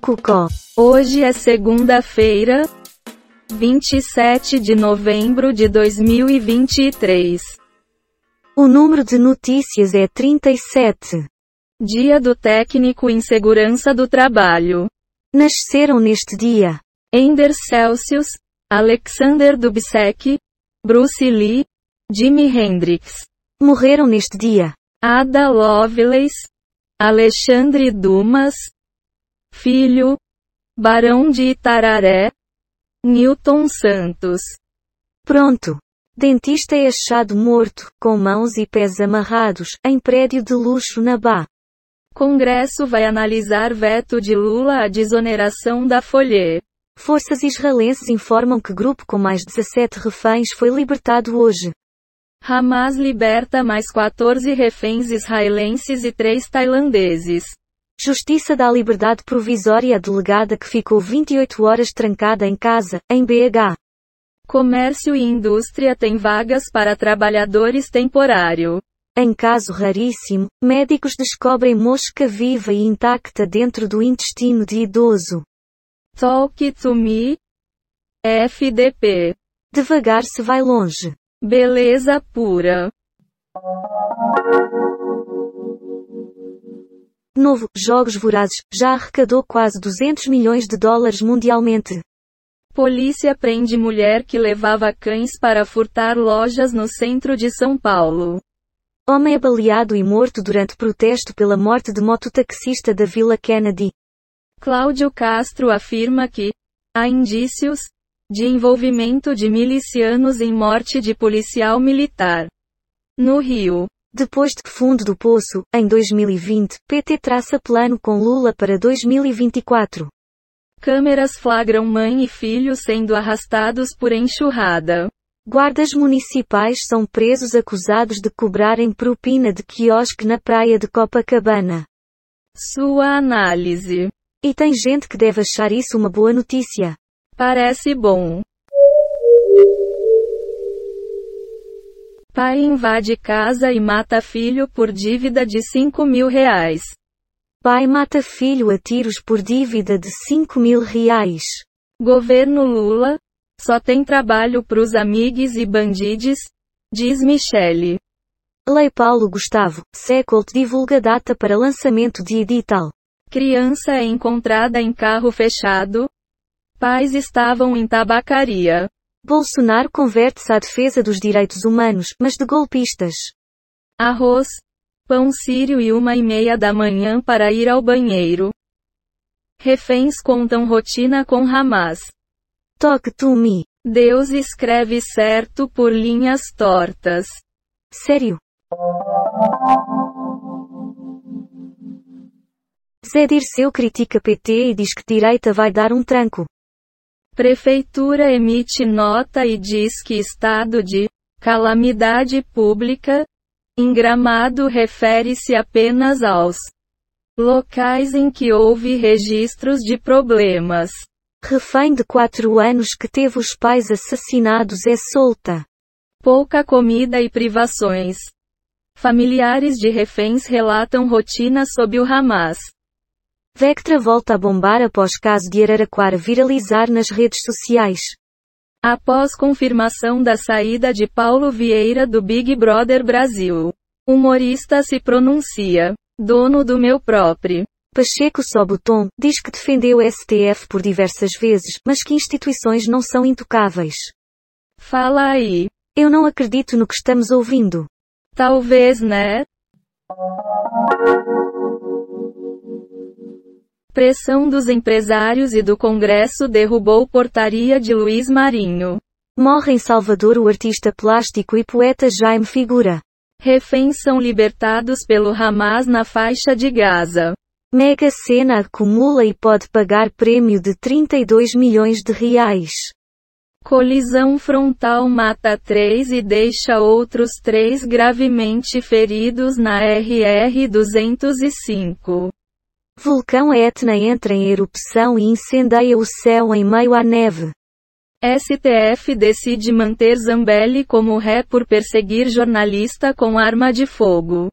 Cucó. Hoje é segunda-feira, 27 de novembro de 2023. O número de notícias é 37. Dia do técnico em segurança do trabalho. Nasceram neste dia Ender Celsius, Alexander Dubček, Bruce Lee, Jimi Hendrix. morreram neste dia Ada Lovelace, Alexandre Dumas, Filho, Barão de Itararé, Newton Santos. Pronto. Dentista é achado morto, com mãos e pés amarrados, em prédio de luxo na Bá. Congresso vai analisar veto de Lula à desoneração da Folha. Forças israelenses informam que grupo com mais 17 reféns foi libertado hoje. Hamas liberta mais 14 reféns israelenses e 3 tailandeses. Justiça dá liberdade provisória à delegada que ficou 28 horas trancada em casa, em BH. Comércio e indústria têm vagas para trabalhadores temporário. Em caso raríssimo, médicos descobrem mosca viva e intacta dentro do intestino de idoso. Talk to me. FDP. Devagar se vai longe. Beleza pura. Novo, Jogos Vorazes, já arrecadou quase 200 milhões de dólares mundialmente. Polícia prende mulher que levava cães para furtar lojas no centro de São Paulo. Homem é baleado e morto durante protesto pela morte de mototaxista da Vila Kennedy. Cláudio Castro afirma que há indícios de envolvimento de milicianos em morte de policial militar. No Rio, Depois de fundo do poço, em 2020, PT traça plano com Lula para 2024. câmeras flagram mãe e filho sendo arrastados por enxurrada. Guardas municipais são presos acusados de cobrarem propina de quiosque na praia de Copacabana. Sua análise. E tem gente que deve achar isso uma boa notícia. Parece bom. Pai invade casa e mata filho por dívida de 5 mil reais. Pai mata filho a tiros por dívida de 5 mil reais. Governo Lula, só tem trabalho pros amigos e bandides, diz Michele. Lei Paulo Gustavo, Secult divulga data para lançamento de edital. Criança é encontrada em carro fechado. Pais estavam em tabacaria. Bolsonaro converte-se à defesa dos direitos humanos, mas de golpistas. Arroz, pão sírio e uma e meia da manhã para ir ao banheiro. Reféns contam rotina com Hamas. Talk to me. Deus escreve certo por linhas tortas. Sério? Zé Dirceu critica PT e diz que direita vai dar um tranco. Prefeitura emite nota e diz que estado de calamidade pública em Gramado refere-se apenas aos locais em que houve registros de problemas. Refém de 4 anos que teve os pais assassinados é solta. Pouca comida e privações. Familiares de reféns relatam rotina sob o Hamas. Vectra volta a bombar após caso de Araraquara viralizar nas redes sociais. Após confirmação da saída de Paulo Vieira do Big Brother Brasil. Humorista se pronuncia. Dono do meu próprio. Pacheco sobe o tom, diz que defendeu o STF por diversas vezes, mas que instituições não são intocáveis. Fala aí. Eu não acredito no que estamos ouvindo. Talvez, né? Pressão dos empresários e do Congresso derrubou portaria de Luiz Marinho. Morre em Salvador o artista plástico e poeta Jaime Figura. Reféns são libertados pelo Hamas na faixa de Gaza. Mega Sena acumula e pode pagar prêmio de 32 milhões de reais. Colisão frontal mata três e deixa outros três gravemente feridos na RR-205. Vulcão Etna entra em erupção e incendeia o céu em meio à neve. STF decide manter Zambelli como ré por perseguir jornalista com arma de fogo.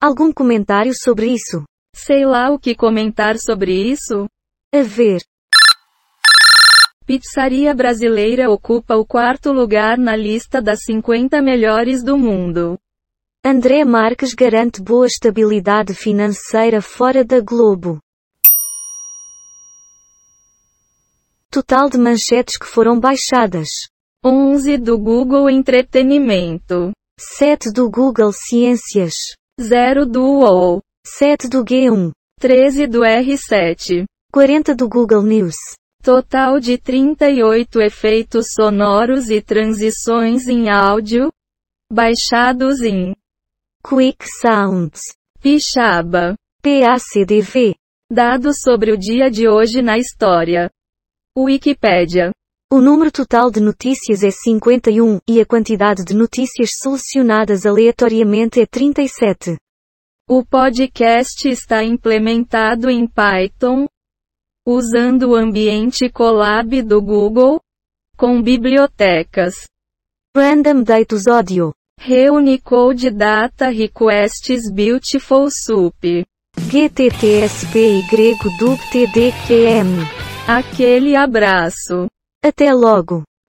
Algum comentário sobre isso? Sei lá o que comentar sobre isso. A ver. Pizzaria brasileira ocupa o quarto lugar na lista das 50 melhores do mundo. André Marques garante boa estabilidade financeira fora da Globo. Total de manchetes que foram baixadas. 11 do Google Entretenimento. 7 do Google Ciências. 0 do UOL. 7 do G1. 13 do R7. 40 do Google News. Total de 38 efeitos sonoros e transições em áudio. Baixados em Quick Sounds. Pixaba. PACDV. Dados sobre o dia de hoje na história. Wikipédia. O número total de notícias é 51, e a quantidade de notícias selecionadas aleatoriamente é 37. O podcast está implementado em Python, usando o ambiente Colab do Google, com bibliotecas. Random Datus Audio. Reunicode Data Requests Beautiful Soup. GTTSPY DUB TDQM. Aquele abraço. Até logo.